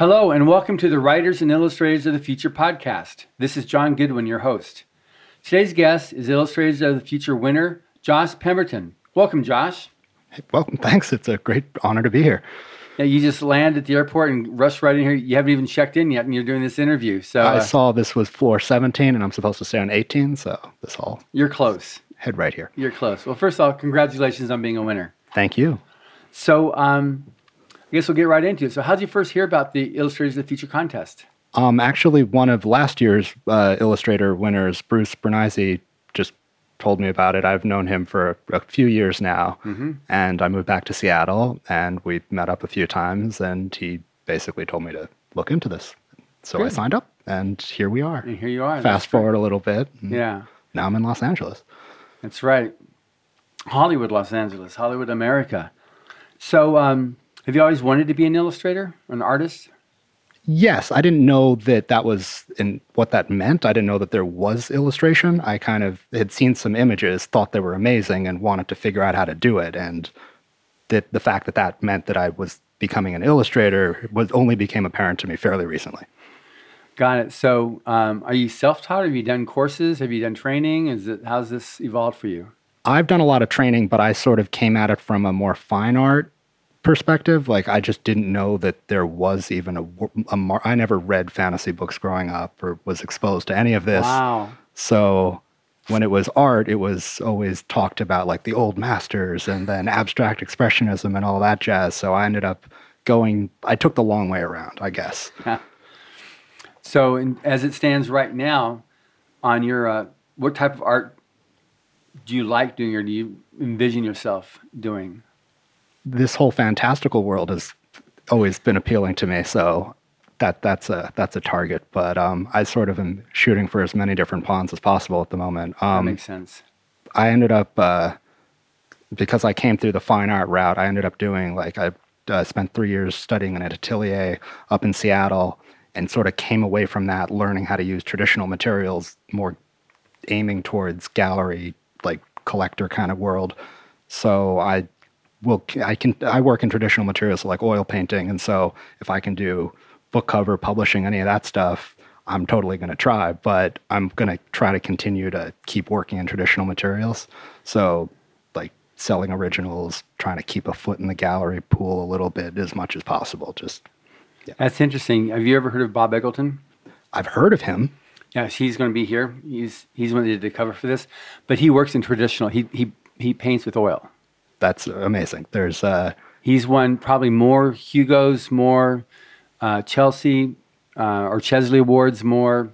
Hello, and welcome to the Writers and Illustrators of the Future podcast. This is John Goodwin, your host. Today's guest is Illustrators of the Future winner, Josh Pemberton. Welcome, Josh. Hey, welcome. Thanks. It's a great honor to be here. Yeah, you just land at the airport and rush right in here. You haven't even checked in yet, and you're doing this interview. So I uh, saw this was floor 17, and I'm supposed to stay on 18, so this all you're close. head right here. You're close. Well, first of all, congratulations on being a winner. Thank you. So, um, I guess we'll get right into it. So, how did you first hear about the Illustrators of the Future contest? Um, actually, one of last year's uh, Illustrator winners, Bruce Brenneise, just told me about it. I've known him for a, a few years now, and I moved back to Seattle, and we met up a few times, and he basically told me to look into this. So I signed up, and here we are. And here you are. Fast forward a little bit. Yeah, Now I'm in Los Angeles. that's right. Hollywood, Los Angeles, Hollywood, America. So, um, have you always wanted to be an illustrator, an artist? Yes, I didn't know that that was in what that meant. I didn't know that there was illustration. I kind of had seen some images, thought they were amazing, and wanted to figure out how to do it. And that the fact that that meant that I was becoming an illustrator was only became apparent to me fairly recently. Got it. So, um, are you self-taught? Have you done courses? Have you done training? Is it how's this evolved for you? I've done a lot of training, but I sort of came at it from a more fine art perspective. Like I just didn't know that there was even a, a mar- I never read fantasy books growing up or was exposed to any of this. Wow. So when it was art, it was always talked about like the old masters and then abstract expressionism and all that jazz. So I ended up going, I took the long way around, I guess. So, in, as it stands right now, on your uh, what type of art do you like doing, or do you envision yourself doing? This whole fantastical world has always been appealing to me. So that that's a that's a target. But um, I sort of am shooting for as many different ponds as possible at the moment. That Um, makes sense. I ended up uh, because I came through the fine art route. I ended up doing like I uh, spent three years studying in an atelier up in Seattle, and sort of came away from that learning how to use traditional materials, more aiming towards gallery like collector kind of world. So I will I can I work in traditional materials like oil painting, and so if I can do book cover publishing, any of that stuff. I'm totally going to try, but I'm going to try to continue to keep working in traditional materials. So, like selling originals, trying to keep a foot in the gallery pool a little bit as much as possible. Just, That's interesting. Have you ever heard of Bob Eggleton? I've heard of him. Yes, he's going to be here. He's he's one that did the cover for this, but he works in traditional. He he he paints with oil. That's amazing. There's, uh, He's won probably more Hugo's, more uh, Chelsea uh, or Chesley Awards, more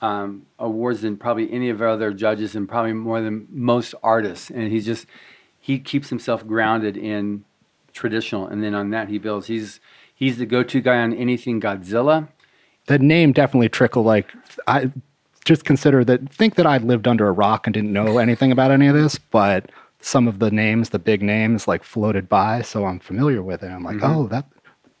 um, awards than probably any of our other judges, and probably more than most artists. And he's just he keeps himself grounded in traditional, and then on that he builds. He's he's the go-to guy on anything Godzilla. the name definitely trickled. Like, I just consider that, think that I lived under a rock and didn't know anything about any of this, but some of the names, the big names, like floated by. So I'm familiar with it. I'm like, oh, that,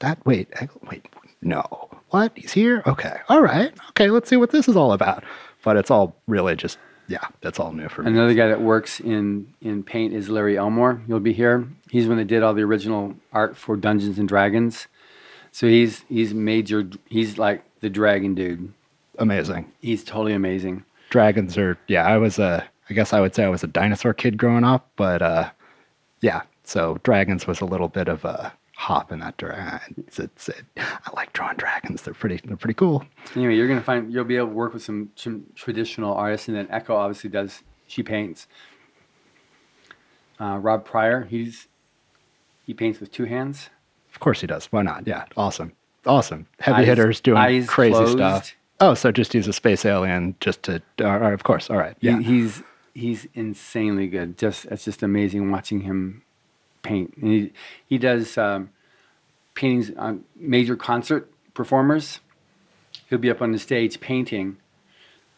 that, wait, eh, wait, no. What? He's here? Okay. All right. Okay. Let's see what this is all about. But it's all really just, yeah, that's all new for me. Another guy that works in in paint is Larry Elmore. You'll be here. He's when they did all the original art for Dungeons and Dragons. So he's he's major. He's like the dragon dude. Amazing. He's totally amazing. Dragons are, yeah, I was a, I guess I would say I was a dinosaur kid growing up, but uh, yeah, so dragons was a little bit of a hop in that direction. It's, it's, it, I like drawing dragons. They're pretty, they're pretty cool. Anyway, you're gonna find you'll be able to work with some, some traditional artists, and then Echo obviously does. She paints. Uh, Rob Prior, he's he paints with two hands. Of course he does. Why not? Yeah, awesome, awesome. Heavy Eyes- hitters doing crazy closed. stuff. Oh, so just use a space alien just to, uh, of course. All right. He- Yeah. he's he's insanely good. Just it's just amazing watching him paint. And he he does um, paintings on major concert performers. He'll be up on the stage painting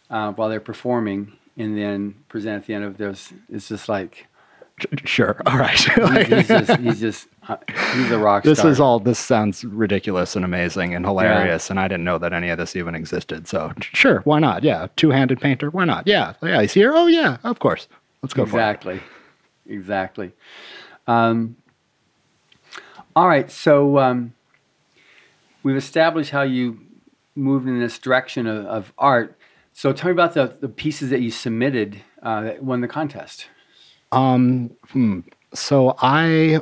uh, while they're performing, and then present at the end of this. It's just like sure. All right. he's, he's just he's just uh, he's a rock this star. is all this sounds ridiculous and amazing and hilarious and i didn't know that any of this even existed so sure why not yeah two-handed painter why not yeah yeah he's here oh yeah of course let's go exactly, exactly. Um, all right, so um, we've established how you moved in this direction of, of art. So tell me about the, the pieces that you submitted uh, that won the contest. Um, hmm. So I,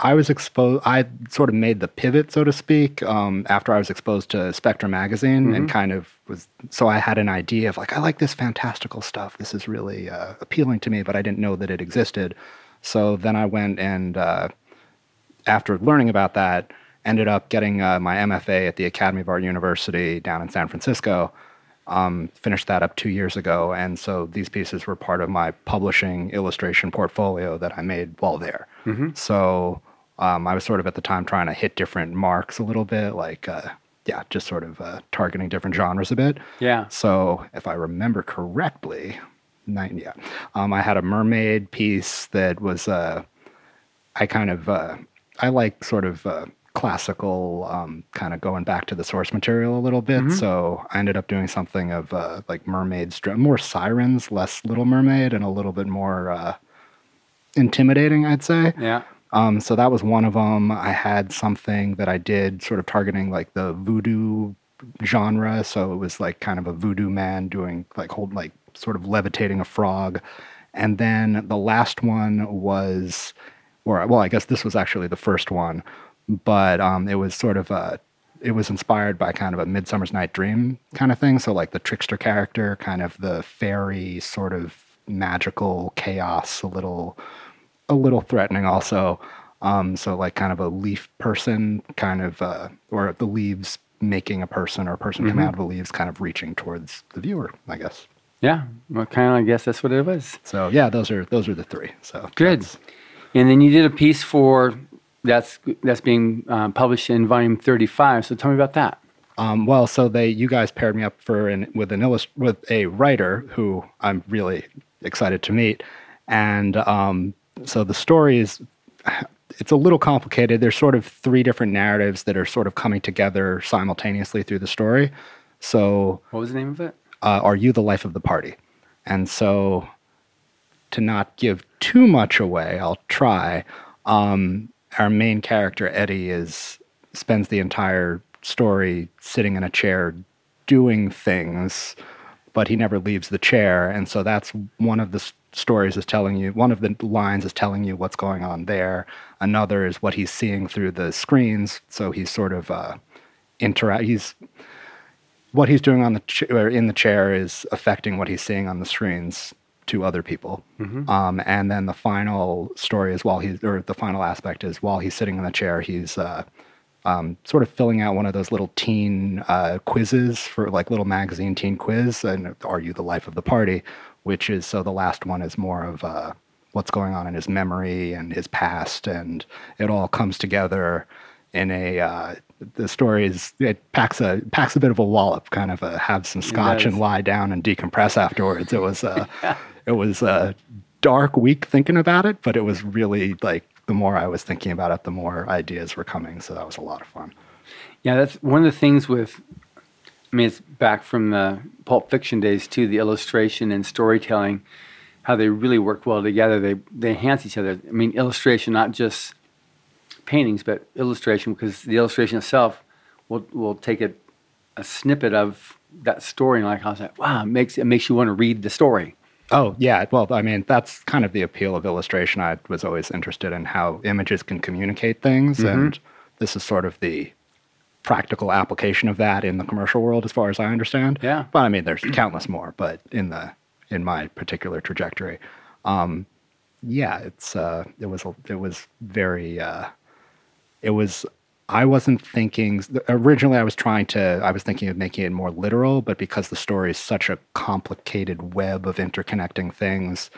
I was exposed. I sort of made the pivot, so to speak, um, after I was exposed to Spectrum magazine, and kind of was. So I had an idea of like, I like this fantastical stuff. This is really uh, appealing to me, but I didn't know that it existed. So then I went and, uh, after learning about that, ended up getting uh, my MFA at the Academy of Art University down in San Francisco. Um, finished that up two years ago, and so these pieces were part of my publishing illustration portfolio that I made while there. So um, I was sort of at the time trying to hit different marks a little bit, like uh, yeah, just sort of uh, targeting different genres a bit. Yeah. So if I remember correctly, nine, yeah, um, I had a mermaid piece that was uh, I kind of uh, I like sort of uh, classical um, kind of going back to the source material a little bit. So I ended up doing something of uh, like mermaids, more sirens, less Little Mermaid, and a little bit more uh, intimidating, I'd say. Yeah. Um, so that was one of them. I had something that I did sort of targeting like the voodoo genre. So it was like kind of a voodoo man doing like hold like sort of levitating a frog. And then the last one was, or well, I guess this was actually the first one, but um, it was sort of a, it was inspired by kind of a Midsummer's Night Dream kind of thing. So like the trickster character, kind of the fairy sort of magical chaos, a little a little threatening also. Um, so like kind of a leaf person, kind of, uh, or the leaves making a person or a person coming out of the leaves, kind of reaching towards the viewer, I guess. Yeah. Well, kind of, I guess that's what it was. So yeah, those are those are the three. So Good. And then you did a piece for that's that's being uh, published in volume 35. So tell me about that. Um, well, so they you guys paired me up for an with an illust- with a writer who I'm really excited to meet, and um, so the story is it's a little complicated. There's sort of three different narratives that are sort of coming together simultaneously through the story. So What was the name of it? uh, are you the life of the party? And so, to not give too much away, I'll try. Um, our main character Eddie is spends the entire story sitting in a chair doing things, but he never leaves the chair, and so that's one of the stories is telling you. One of the lines is telling you what's going on there. Another is what he's seeing through the screens. So he's sort of uh, interact. He's what he's doing on the ch- or in the chair is affecting what he's seeing on the screens to other people. Um, and then the final story is while he's or the final aspect is while he's sitting in the chair, he's uh, um, sort of filling out one of those little teen uh, quizzes for like little magazine teen quiz. And are you the life of the party? Which is so the last one is more of uh, what's going on in his memory and his past, and it all comes together in a uh, the story is it packs a packs a bit of a wallop kind of a have some scotch and lie down and decompress afterwards it was uh it was a dark week thinking about it but it was really like the more i was thinking about it the more ideas were coming so that was a lot of fun Yeah, that's one of the things with. I mean, it's back from the Pulp Fiction days too. The illustration and storytelling, how they really work well together. They they enhance each other. I mean, illustration, not just paintings, but illustration, because the illustration itself will will take a, a snippet of that story and like I was like, wow, it makes it makes you want to read the story. Oh, yeah. Well, I mean, that's kind of the appeal of illustration. I was always interested in how images can communicate things. And this is sort of the practical application of that in the commercial world, as far as I understand. Yeah. But I mean, there's countless more, but in the, in my particular trajectory, um, yeah, it's, uh, it was, a- it was very, uh, it was I wasn't thinking originally I was trying to I was thinking of making it more literal, but because the story is such a complicated web of interconnecting things,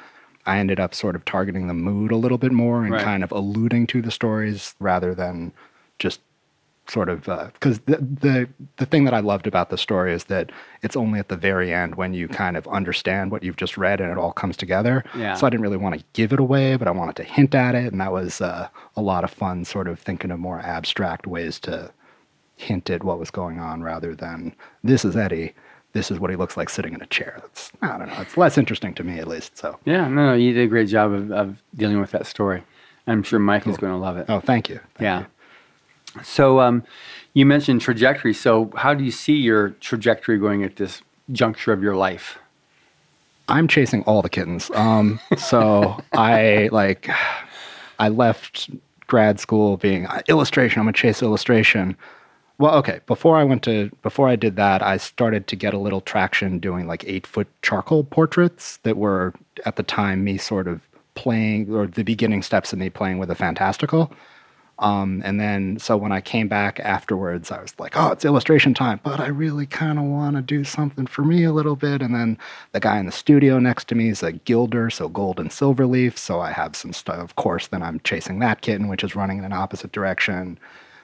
I ended up sort of targeting the mood a little bit more and Right. kind of alluding to the stories rather than just sort of because the, the the thing that I loved about the story is that it's only at the very end when you kind of understand what you've just read and it all comes together. Yeah. So I didn't really want to give it away, but I wanted to hint at it, and that was uh, a lot of fun. Sort of thinking of more abstract ways to hint at what was going on rather than this is Eddie. This is what he looks like sitting in a chair. That's I don't know. It's less interesting to me at least. So Yeah, no, no, you did a great job of, of dealing with that story. I'm sure Mike is going to love it. oh, thank you. Thank yeah. you. So um, you mentioned trajectory. So how do you see your trajectory going at this juncture of your life? I'm chasing all the kittens. Um, so I like, I left grad school being uh, illustration. I'm gonna chase illustration. Well, okay. Before I went to, before I did that, I started to get a little traction doing like eight foot charcoal portraits that were at the time me sort of playing or the beginning steps of me playing with a fantastical. Um, and then, so when I came back afterwards, I was like, oh, it's illustration time, but I really kind of want to do something for me a little bit. And then the guy in the studio next to me is a gilder, so gold and silver leaf. So I have some stuff. Of course, then I'm chasing that kitten, which is running in an opposite direction.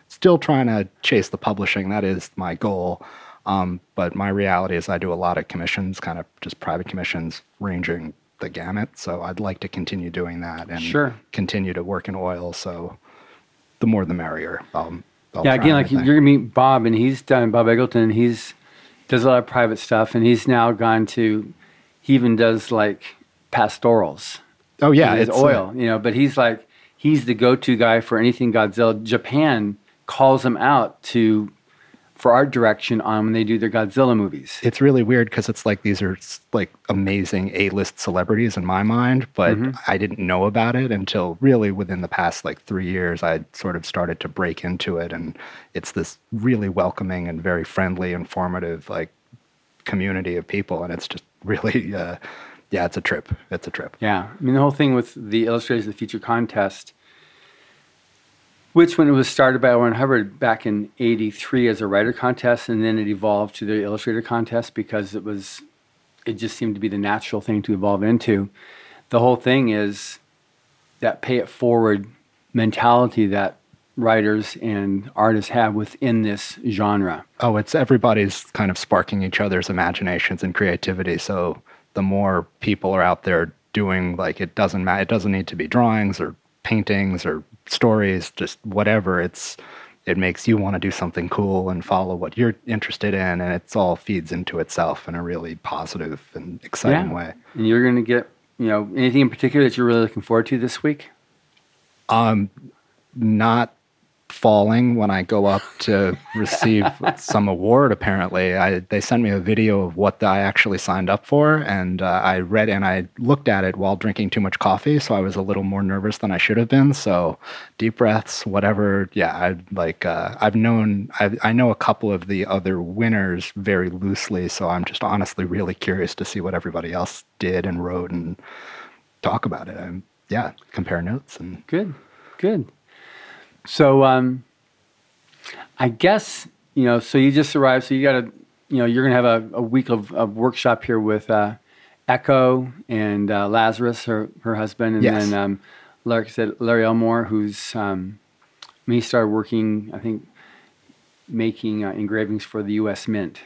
Still trying to chase the publishing. That is my goal. Um, but my reality is I do a lot of commissions, kind of just private commissions, ranging the gamut. So I'd like to continue doing that and Sure. continue to work in oil. So the more the merrier. I'll, I'll yeah, again, like you're gonna meet Bob, and he's done Bob Eggleton. He's does a lot of private stuff, and he's now gone to. He even does like pastorals. oh yeah, it's uh, oil, you know. But he's like he's the go-to guy for anything Godzilla. Japan calls him out to for art direction on when they do their Godzilla movies. it's really weird because it's like these are like amazing A-list celebrities in my mind, but Mm-hmm. I didn't know about it until really within the past like three years. I sort of started to break into it, and it's this really welcoming and very friendly, informative like community of people, and it's just really, uh, yeah, it's a trip. It's a trip. Yeah, I mean the whole thing with the Illustrators of the Future contest, which when it was started by L. Ron Hubbard back in '83 as a writer contest, and then it evolved to the Illustrator contest because it was, it just seemed to be the natural thing to evolve into. The whole thing is that pay it forward mentality that writers and artists have within this genre. Oh, it's everybody's kind of sparking each other's imaginations and creativity. So the more people are out there doing like it doesn't matter. It doesn't need to be drawings or paintings or stories, just whatever. It's it makes you want to do something cool and follow what you're interested in, and it's all feeds into itself in a really positive and exciting way. And you're going to get, you know, anything in particular that you're really looking forward to this week? Um, not falling when I go up to receive some award. Apparently, I they sent me a video of what I actually signed up for, and uh, I read and I looked at it while drinking too much coffee, so I was a little more nervous than I should have been. So, deep breaths, whatever. Yeah, I like. Uh, I've known. I I know a couple of the other winners very loosely, so I'm just honestly really curious to see what everybody else did and wrote and talk about it. And yeah, compare notes and Good, good. So, um, I guess you know. So you just arrived. So you got to, you know, you're gonna have a, a week of, of workshop here with uh, Echo and uh, Lazarus, her her husband, and Yes. then um, like I said, Larry Elmore, who's um, he started working. I think making uh, engravings for the U.S. Mint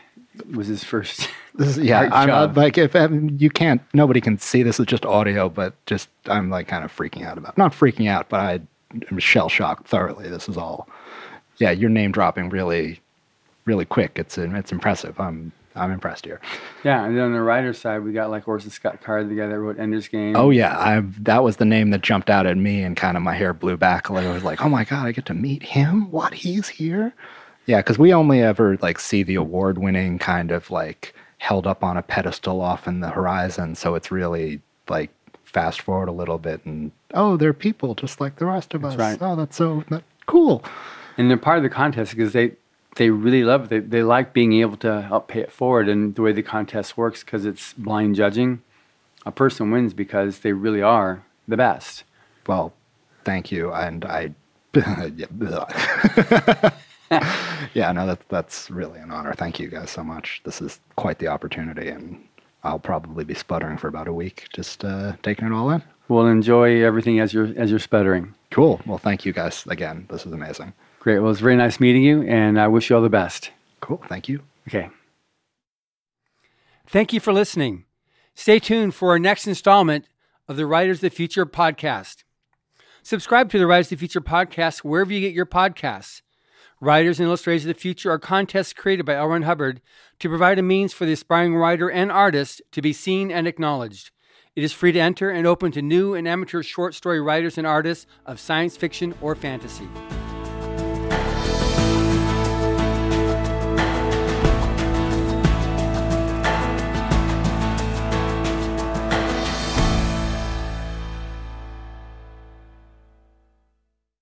was his first. This is, yeah, I'm uh, like if um, you can't, nobody can see this is just audio, but just I'm like kind of freaking out about. Not freaking out, but I shell shocked thoroughly. This is all, yeah, you're name dropping really, really quick. It's it's impressive. I'm I'm impressed here. yeah, and then on the writer's side, we got like Orson Scott Card, the guy that wrote Ender's Game. Oh yeah, I that was the name that jumped out at me, and kind of my hair blew back. Like, I was like, oh my god, I get to meet him. What he's here? Yeah, because we only ever like see the award winning kind of like held up on a pedestal off in the horizon. So it's really like fast forward a little bit, and oh, they're people just like the rest of us. right. Oh, that's so that, cool. and they're part of the contest because they they really love it. They, they like being able to help pay it forward. And the way the contest works, because it's blind judging, a person wins because they really are the best. Well, thank you, and I. yeah, no, that's that's really an honor. Thank you guys so much. This is quite the opportunity, and I'll probably be sputtering for about a week, just uh, taking it all in. We'll enjoy everything as you're as you're sputtering. Cool. Well, thank you guys again. This is amazing. Great. Well, it's very nice meeting you, and I wish you all the best. Cool. Thank you. Okay. Thank you for listening. Stay tuned for our next installment of the Writers of the Future podcast. Subscribe to the Writers of the Future podcast wherever you get your podcasts. Writers and Illustrators of the Future are contests created by L. Ron Hubbard to provide a means for the aspiring writer and artist to be seen and acknowledged. It is free to enter and open to new and amateur short story writers and artists of science fiction or fantasy.